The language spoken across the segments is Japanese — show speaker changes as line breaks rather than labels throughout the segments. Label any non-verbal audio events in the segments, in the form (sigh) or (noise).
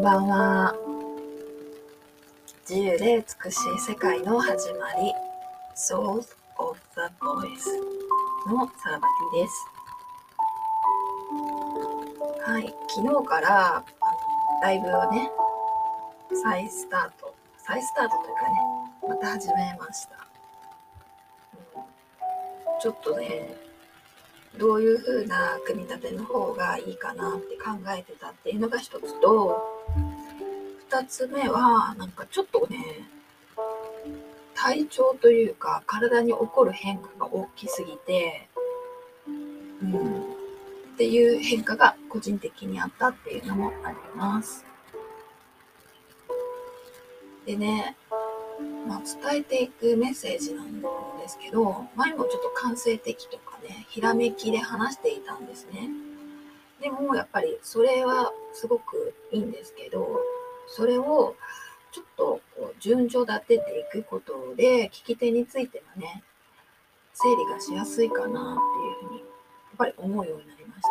んばんは。自由で美しい世界の始まり、Soul of the Voice のサラバティです。はい、昨日からあのライブをね、再スタート、再スタートというかね、また始めました。うん、ちょっとね、どういう風な組み立ての方がいいかなって考えてたっていうのが一つと、二つ目は、なんかちょっとね、体調というか体に起こる変化が大きすぎて、うん、っていう変化が個人的にあったっていうのもあります。でね、まあ、伝えていくメッセージなんですけど、前もちょっと感性的とかね、ひらめきで話していたんですね。でもやっぱりそれはすごくいいんですけど、それをちょっとこう順序立てていくことで、聞き手についてはね、整理がしやすいかなっていうふうに、やっぱり思うようになりました。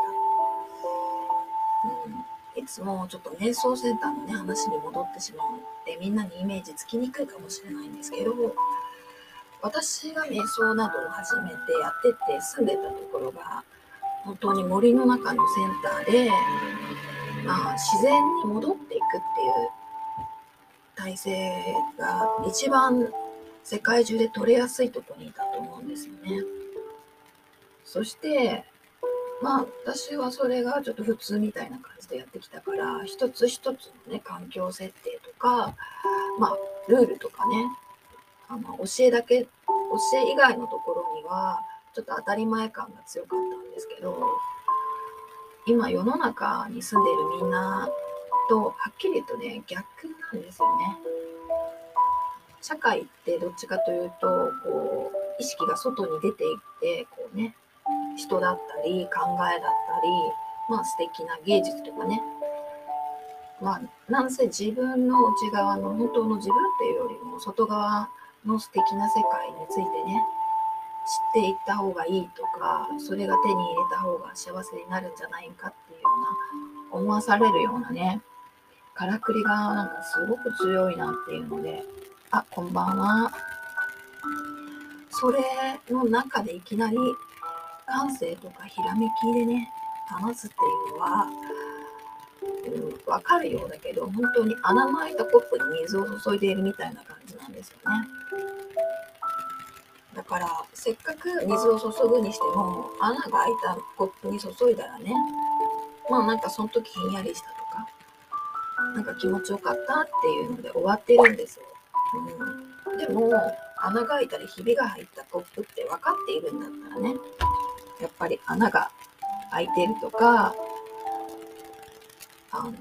うん、いつもちょっと瞑想センターのね、話に戻ってしまうってみんなにイメージつきにくいかもしれないんですけど、私が瞑想などを始めてやってて住んでたところが本当に森の中のセンターで、まあ、自然に戻っていくっていう体制が一番世界中で取れやすいとこにいたと思うんですよね。そしてまあ私はそれがちょっと普通みたいな感じでやってきたから一つ一つのね環境設定とかまあルールとかねあの教えだけ教え以外のところにはちょっと当たり前感が強かったんですけど今世の中に住んでいるみんなとはっきり言うとね逆なんですよね。社会ってどっちかというとこう意識が外に出ていってこうね人だったり考えだったりまあ素敵な芸術とかねまあなんせ自分の内側の本当の自分っていうよりも外側の素敵な世界についてねっていった方がいいとかそれが手に入れた方が幸せになるんじゃないかっていうような思わされるようなねからくりがなんかすごく強いなっていうのであこんばんはそれの中でいきなり感性とかひらめきでね話すっていうのはうん、わかるようだけど、本当に穴の開いたコップに水を注いでいるみたいな感じなんですよね。だから、せっかく水を注ぐにしても、穴が開いたコップに注いだらね、まあなんかその時ひんやりしたとか、なんか気持ちよかったっていうので終わってるんですよ。うん、でも、穴が開いたりひびが入ったコップって分かっているんだったらね、やっぱり穴が開いてるとか、あの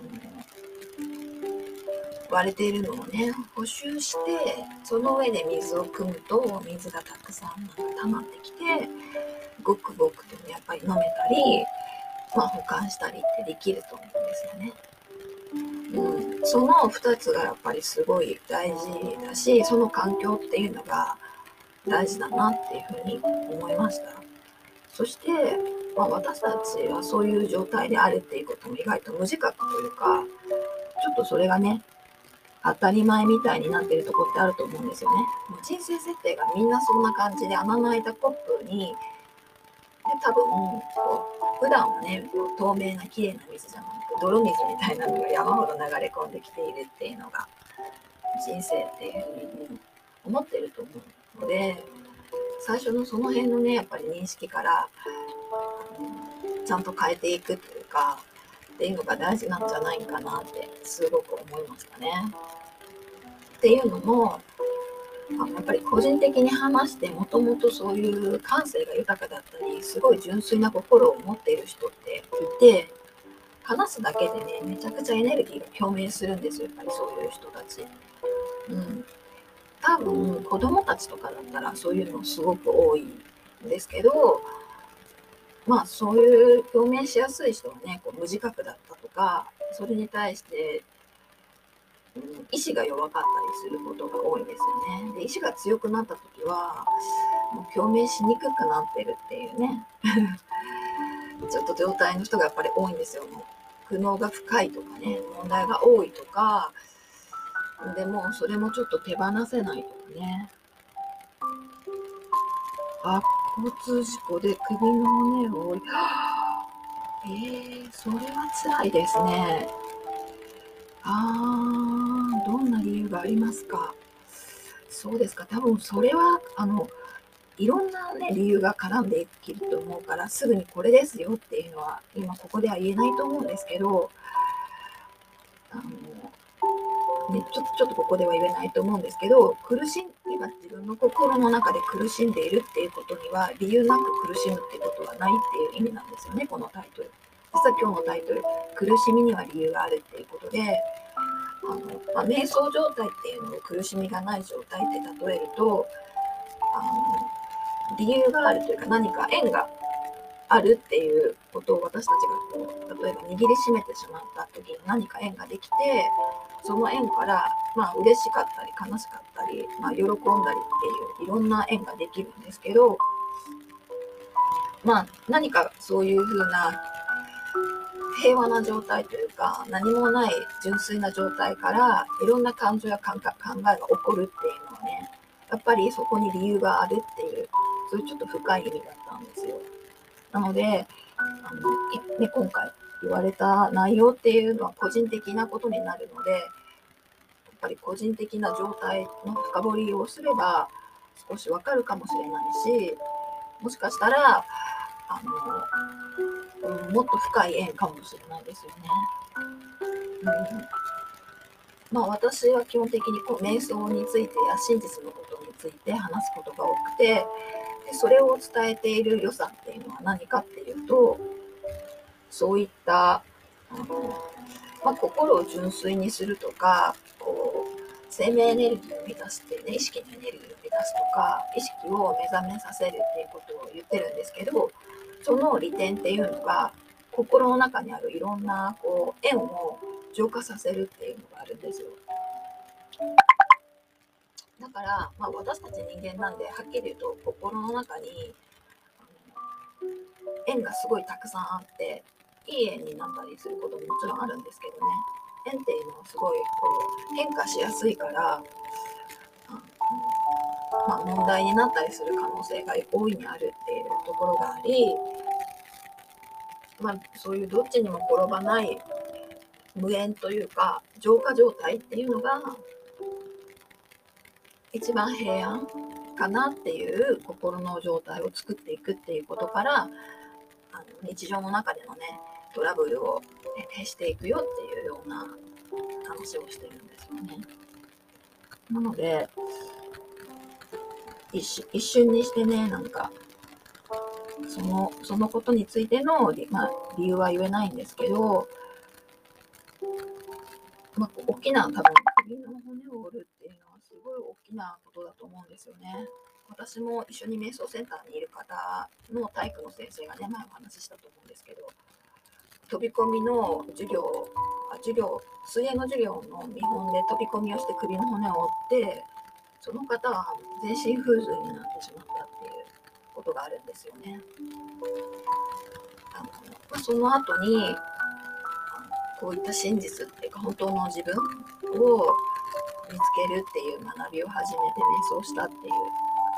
割れているのをね補修してその上で水を汲むと水がたくさん溜まってきてごくごくとやっぱり飲めたり、まあ、保管したりってできると思うんですよね。うん、その2つがやっぱりすごい大事だしその環境っていうのが大事だなっていうふうに思いました。そしてまあ、私たちはそういう状態であるっていうことも意外と無自覚というか、ちょっとそれがね、当たり前みたいになってるとこってあると思うんですよね。もう人生設定がみんなそんな感じで穴の開いたコップに、で多分こう普段はね透明な綺麗な水じゃなくて泥水みたいなのが山ほど流れ込んできているっていうのが人生っていうふうに思ってると思うので最初のその辺のねやっぱり認識からちゃんと変えていくというかっていうのが大事なんじゃないかなってすごく思いましたね。っていうのもやっぱり個人的に話してもともとそういう感性が豊かだったりすごい純粋な心を持っている人っていて話すだけでねめちゃくちゃエネルギーが表明するんですよやっぱりそういう人たち。うん、多分子供たちとかだったらそういうのすごく多いんですけどまあそういう表明しやすい人はねこう無自覚だったとかそれに対して、うん、意志が弱かったりすることが多いんですよね。で意志が強くなった時はもう表明しにくくなってるっていうね (laughs) ちょっと状態の人がやっぱり多いんですよ。もう苦悩が深いとかね問題が多いとかでもそれもちょっと手放せないとかねあ交通事故で首の骨を折り。(gasps) えー、それは辛いですね。あーどんな理由がありますか？そうですか。多分それはあのいろんなね理由が絡んできると思うからすぐにこれですよっていうのは今ここでは言えないと思うんですけどあのね、ちょっとちょっとここでは言えないと思うんですけど苦しん今自分の心の中で苦しんでいるっていうことには理由なく苦しむってことはないっていう意味なんですよねこのタイトル。実は今日のタイトル「苦しみには理由がある」っていうことであの、まあ、瞑想状態っていうのを苦しみがない状態って例えるとあの理由があるというか何か縁があるっていうことを私たちがこう例えば握りしめてしまった時に何か縁ができてその縁からまあ嬉しかったり悲しかったり、まあ、喜んだりっていういろんな縁ができるんですけどまあ何かそういうふうな平和な状態というか何もない純粋な状態からいろんな感情や感覚考えが起こるっていうのはねやっぱりそこに理由があるっていうそういうちょっと深い意味だったんですよ。なのであの、ね、今回言われた内容っていうのは個人的なことになるのでやっぱり個人的な状態の深掘りをすれば少しわかるかもしれないしもしかしたらあの、うん、もっと深い縁かもしれないですよね。うんまあ、私は基本的にこう瞑想についてや真実のことについて話すことが多くてでそれを伝えている良さっていうのは何かっていうとそういったあの、まあ、心を純粋にするとかこう生命エネルギーを満たすっていうね意識のエネルギーを満たすとか意識を目覚めさせるっていうことを言ってるんですけどその利点っていうのが心の中にあるいろんなこう縁を浄化させるっていうのがあるんですよ。だから、まあ、私たち人間なんではっきり言うと心の中に縁がすごいたくさんあっていい縁になったりすることももちろんあるんですけどね。縁っていうのはすごいこう変化しやすいからまあ、問題になったりする可能性が大いにあるっていうところがあり、まあ、そういうどっちにも転ばない無縁というか浄化状態っていうのが一番平安かなっていう心の状態を作っていくっていうことからあの日常の中でのねトラブルを消していくよっていうような話をしてるんですよね。なので一一瞬にしてねなんかそのそのことについての、まあ、理由は言えないんですけど、まあ、大きな多分首の骨きなことだと思うんですよね。私も一緒に瞑想センターにいる方の体育の先生がね前お話ししたと思うんですけど飛び込みの授業あ授業水泳の授業の見本で飛び込みをして首の骨を折ってその方は全身風水になってしまったっていうことがあるんですよね。あのまあ、その後にこういった真実っていうか本当の自分を見つけるっていう学びを始めて瞑想したっていう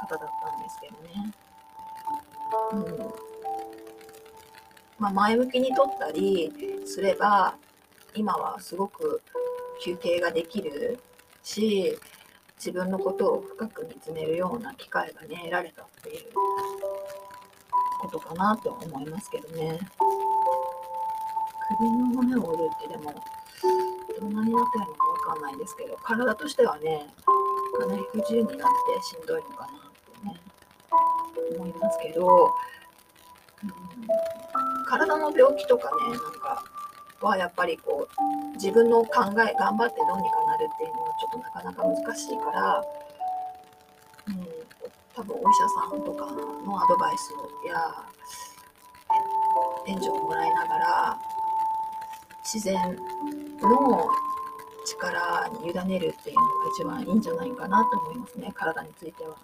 方だったんですけどね。うんまあ、前向きにとったりすれば今はすごく休憩ができるし自分のことを深く見つめるような機会がね得られたっていうことかなと思いますけどね。首の骨を折るってでもどんなになってるのかかんないですけど体としてはねかなり不自由になってしんどいのかなとね思いますけど、うん、体の病気とかねなんかはやっぱりこう自分の考え頑張ってどうにかなるっていうのはちょっとなかなか難しいから、うん、多分お医者さんとかのアドバイスや援助をもらいながら自然の力に委ねるっていうのが一番いいんじゃないかなと思いますね体については。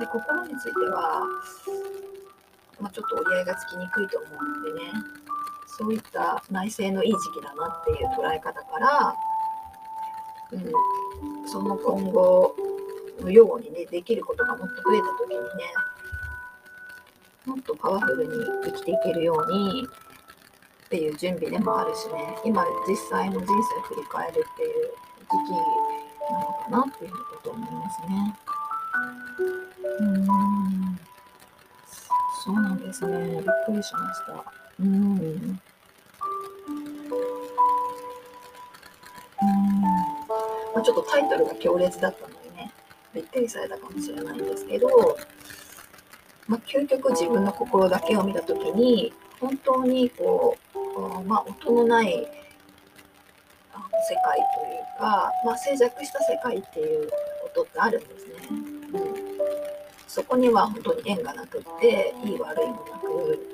で心については、まあ、ちょっと折り合いがつきにくいと思うのでねそういった内政のいい時期だなっていう捉え方から、うん、その今後のようにねできることがもっと増えた時にねもっとパワフルに生きていけるようにっていう準備でもあるしね今実際の人生を振り返るっていう時期なのかなっていうこと思いますね。うんそうなんですね。びっくりしました。うん。うん。まあ、ちょっとタイトルが強烈だったのでね、びっくりされたかもしれないんですけど、まあ、究極自分の心だけを見たときに、本当にこう、まあ、音のない世界というか、まあ、静寂した世界っていうことってあるんですね。うん、そこには本当に縁がなくって、いい悪いもなく、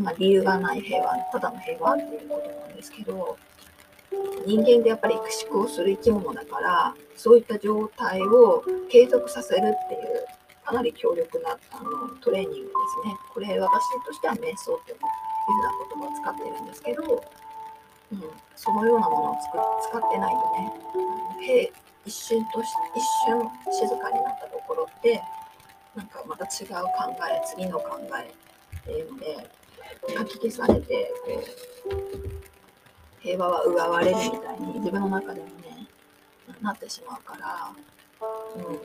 まあ、理由がない平和、ただの平和っていうことなんですけど、人間でやっぱり育縮をする生き物だから、そういった状態を継続させるっていう、かなり強力なあのトレーニングですね。これ私としては瞑想っていうふうな言葉を使ってるんですけど、うん、そのようなものを使ってないとね、へ一瞬とし一瞬静かになったところってなんかまた違う考え次の考えっていうので書き消されてこう平和は奪われるみたいに自分の中でもねなってしまうから、うん、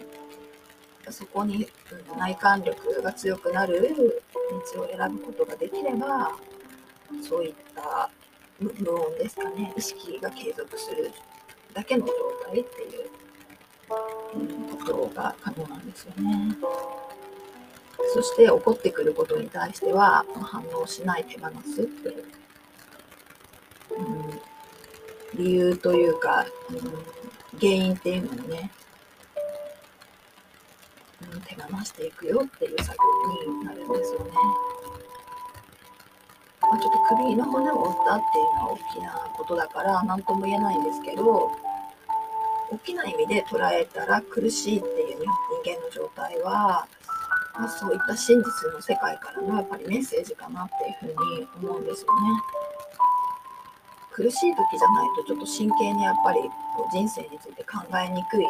そこに、内観力が強くなる道を選ぶことができればそういった無音ですかね意識が継続するだけの状態っていう、うん、ことが可能なんですよね。そして起こってくることに対しては反応しない手放すっていう、うん、理由というか、うん、原因っていうのをね、ん、手放していくよっていう作業になるんですよね。まあ、ちょっと首の骨を折ったっていうのは大きなことだから何とも言えないんですけど大きな意味で捉えたら苦しいっていう人間の状態はまあ、そういった真実の世界からのやっぱりメッセージかなっていうふうに思うんですよね。苦しい時じゃないとちょっと真剣にやっぱりこう人生について考えにくい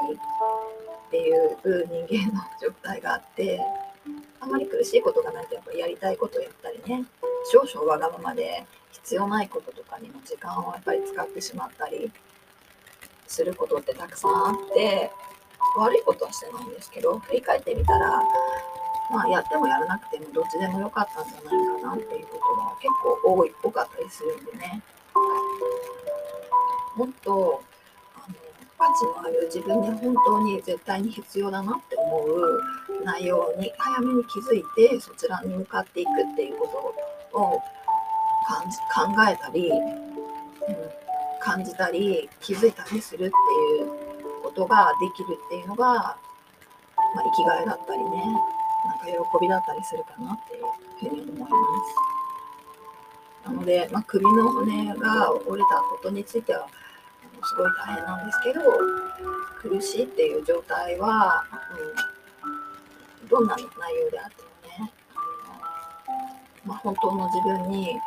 っていう人間の状態があってあまり苦しいことがないとやっぱりやりたいことやったりね少々わがままで必要ないこととかにも時間をやっぱり使ってしまったりすることってたくさんあって悪いことはしてないんですけど振り返ってみたらまあ、やってもやらなくてもどっちでもよかったんじゃないかなっていうことが結構多い多かったりするんでね。もっと価値のある自分に本当に絶対に必要だなって思う内容に早めに気づいてそちらに向かっていくっていうことを感じ考えたり、うん、感じたり気づいたりするっていうことができるっていうのが、まあ、生きがいだったりねなんか喜びだったりするかなっていうふうに思います。なので、まあ、首の骨が折れたことについてはすごい大変なんですけど苦しいっていう状態は、うん、どんな内容であってもねあの、まあ、本当の自分に帰っ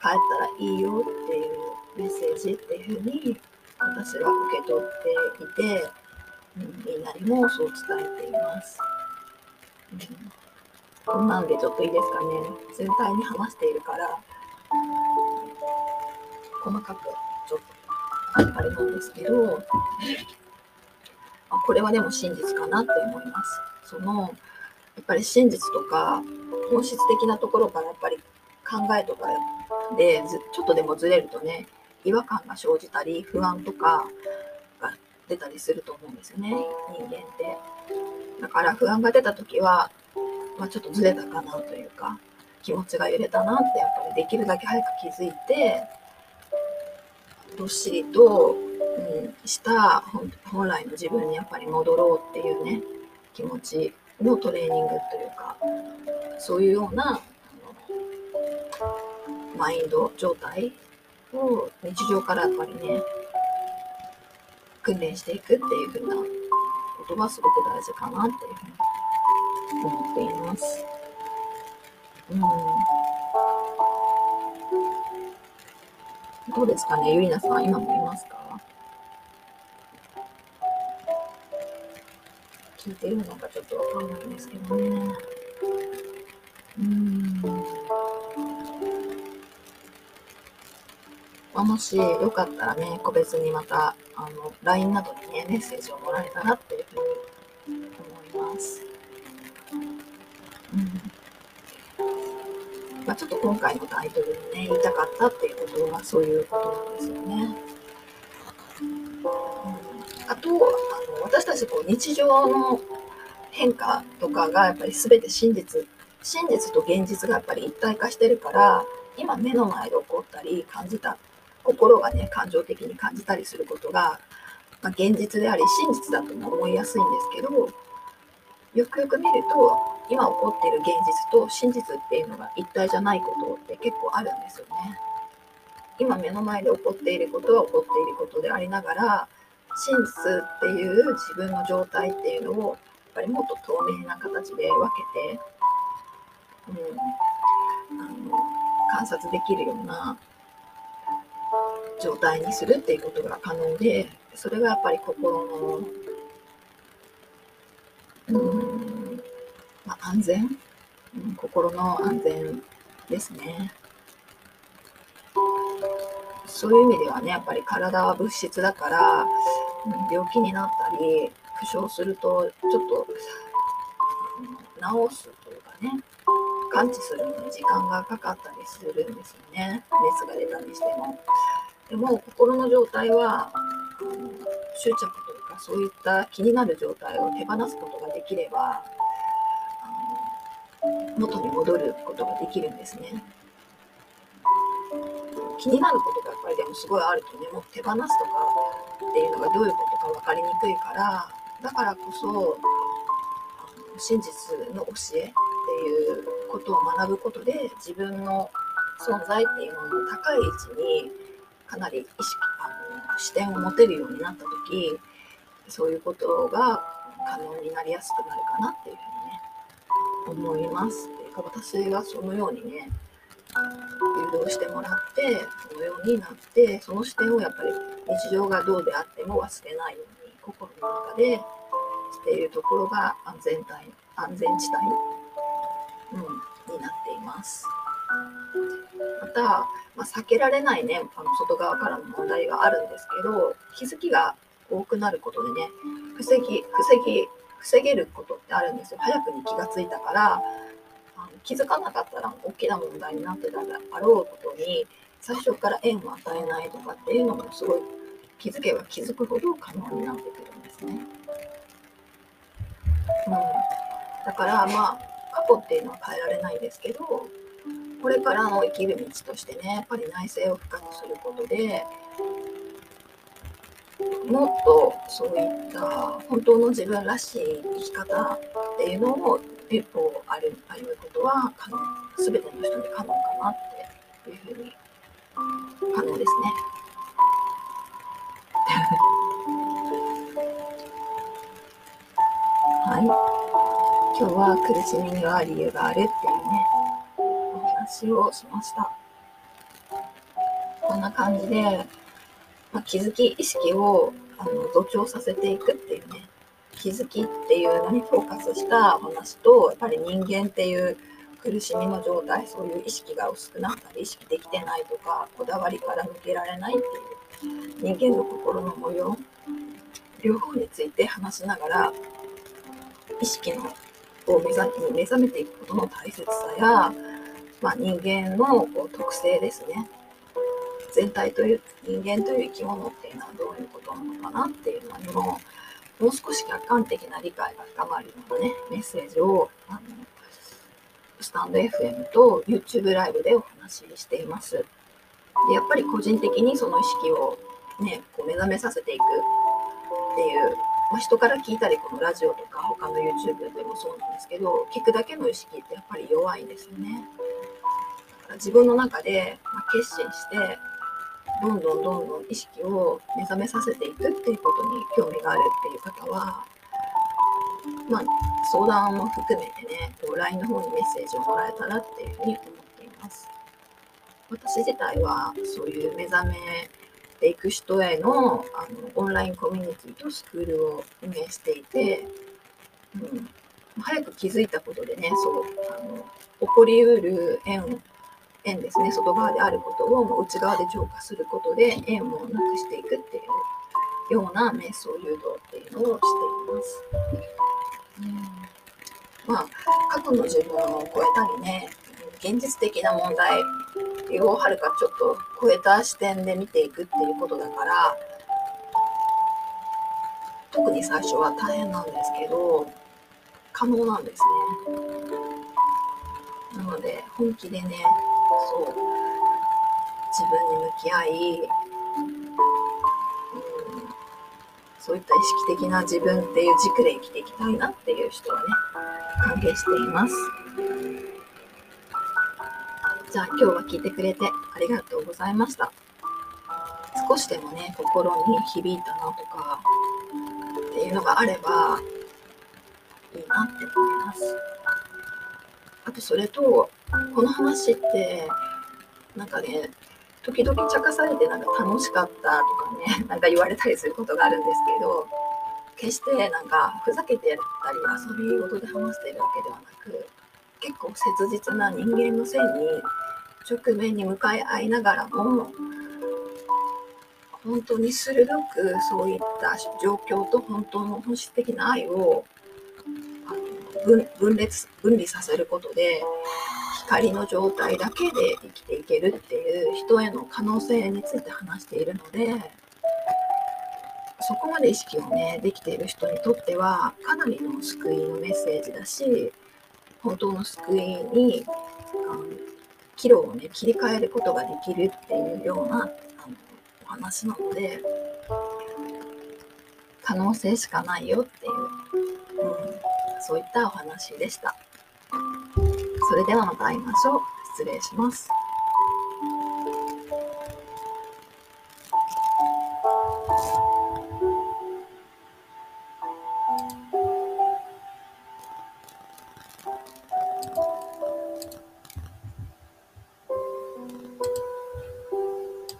たらいいよっていうメッセージっていうふうに私は受け取っていて、うん、みんなにもそう伝えています。うんこんなんでちょっといいですかね。全体に話しているから、細かくちょっとあれなんですけど、まこれはでも真実かなって思います。その、やっぱり真実とか、本質的なところからやっぱり考えとかでちょっとでもずれるとね、違和感が生じたり、不安とかが出たりすると思うんですよね、人間って。だから不安が出た時は、まあ、ちょっとずれたかなというか気持ちが揺れたなってやっぱりできるだけ早く気づいてどっしりと、うん、した本来の自分にやっぱり戻ろうっていうね気持ちのトレーニングというかそういうようなマインド状態を日常からやっぱりね訓練していくっていう風なことがすごく大事かなっていうふうに思っています。うん。どうですかねゆりなさん、今もいますか？聞いてるのかちょっとわかんないんですけどね。うん。まあ、もしよかったらね、個別にまた、あの、LINE などにね、メッセージをもらえたらっていうふうに思います。ちょっと今回のタイトルにね、言いたかったっていうことはそういうことなんですよね。あと、あの私たちこう日常の変化とかがやっぱり全て真実、真実と現実がやっぱり一体化してるから、今目の前で起こったり感じた、心がね、感情的に感じたりすることが、まあ、現実であり真実だとも思いやすいんですけど、よくよく見ると、今起こっている現実と真実っていうのが一体じゃないことって結構あるんですよね。今目の前で起こっていることは起こっていることでありながら、真実っていう自分の状態っていうのをやっぱりもっと透明な形で分けて、うん、あの観察できるような状態にするっていうことが可能でそれがやっぱり心の、うんまあ、安全、うん、心の安全ですね。そういう意味ではね、やっぱり体は物質だから、病気になったり、負傷すると、ちょっと、治すというかね、完治するのに時間がかかったりするんですよね。熱が出たりしても。でも、心の状態は、執着というか、そういった気になる状態を手放すことができれば、元に戻ることができるんですね。気になることがやっぱりでもすごいあるとね、もう手放すとかっていうのがどういうことか分かりにくいから、だからこそ、真実の教えっていうことを学ぶことで、自分の存在っていうものの高い位置にかなり意識あの視点を持てるようになった時そういうことが可能になりやすくなるかなっていうふうに思います。ってか私がそのようにね誘導してもらってそのようになってその視点をやっぱり日常がどうであっても忘れないように心の中でしているところが安全帯安全地帯、うん、になっています。また、まあ、避けられないねあの外側からの問題があるんですけど気づきが多くなることでね防ぎ防ぎ防げることってあるんですよ早くに気がついたからあの気づかなかったら大きな問題になってたであろうことに最初から縁を与えないとかっていうのもすごい気づけば気づくほど可能になってくるんですね。うん、だからまあ過去っていうのは変えられないんですけどこれからの生きる道としてねやっぱり内省を深くすることでもっとそういった本当の自分らしい生き方っていうのを一歩歩むことは可能全ての人に可能かなっていうふうに可能ですね。(laughs) はい。今日は苦しみには理由があるっていうね、お話をしました。こんな感じで、まあ、気づき意識をあの増長させていくっていうね、気づきっていうのにフォーカスした話とやっぱり人間っていう苦しみの状態そういう意識が薄くなったり意識できてないとかこだわりから抜けられないっていう人間の心の模様両方について話しながら意識のを目覚目覚めていくことの大切さや、まあ、人間のこう特性ですね。全体という人間という生き物っていうのはどういうことなのかなっていうのにももう少し客観的な理解が深まるようなね、メッセージを、あの、スタンド FM と YouTube ライブでお話ししています。で、やっぱり個人的にその意識をね、こう目覚めさせていくっていう、まあ、人から聞いたり、このラジオとか他の YouTube でもそうなんですけど、聞くだけの意識ってやっぱり弱いんですよね。だから自分の中で、ま決心して、どんどんどんどん意識を目覚めさせていくっていうことに興味があるっていう方は、まあ、相談も含めてね、こう LINE の方にメッセージをもらえたらっていうふうに思っています。私自体はそういう目覚めていく人へのあのオンラインコミュニティとスクールを運営していて、うん、早く気づいたことでねそうあの起こりうる縁縁ですね。外側であることをもう内側で浄化することで縁をなくしていくっていうような瞑想誘導っていうのをしています。うん、まあ過去の自分を超えたりね現実的な問題をはるかちょっと超えた視点で見ていくっていうことだから特に最初は大変なんですけど可能なんですね。なので本気でねそう自分に向き合い、うん、そういった意識的な自分っていう軸で生きていきたいなっていう人はね歓迎しています。じゃあ今日は聞いてくれてありがとうございました。少しでもね、心に響いたなとかっていうのがあればいいなって思います。あとそれと、この話って、なんかね、時々茶化されてなんか楽しかったとかね、(laughs) なんか言われたりすることがあるんですけど、決してなんかふざけてたり遊び事で話してるわけではなく、結構切実な人間の線に直面に向かい合いながらも本当に鋭くそういった状況と本当の本質的な愛を分分裂分離させることで光の状態だけで生きていけるっていう人への可能性について話しているのでそこまで意識をねできている人にとってはかなりの救いのメッセージだし本当の救いにあの岐路をね切り替えることができるっていうようなあのお話なので可能性しかないよっていう、うん、そういったお話でした。それではまた会いましょう。失礼します。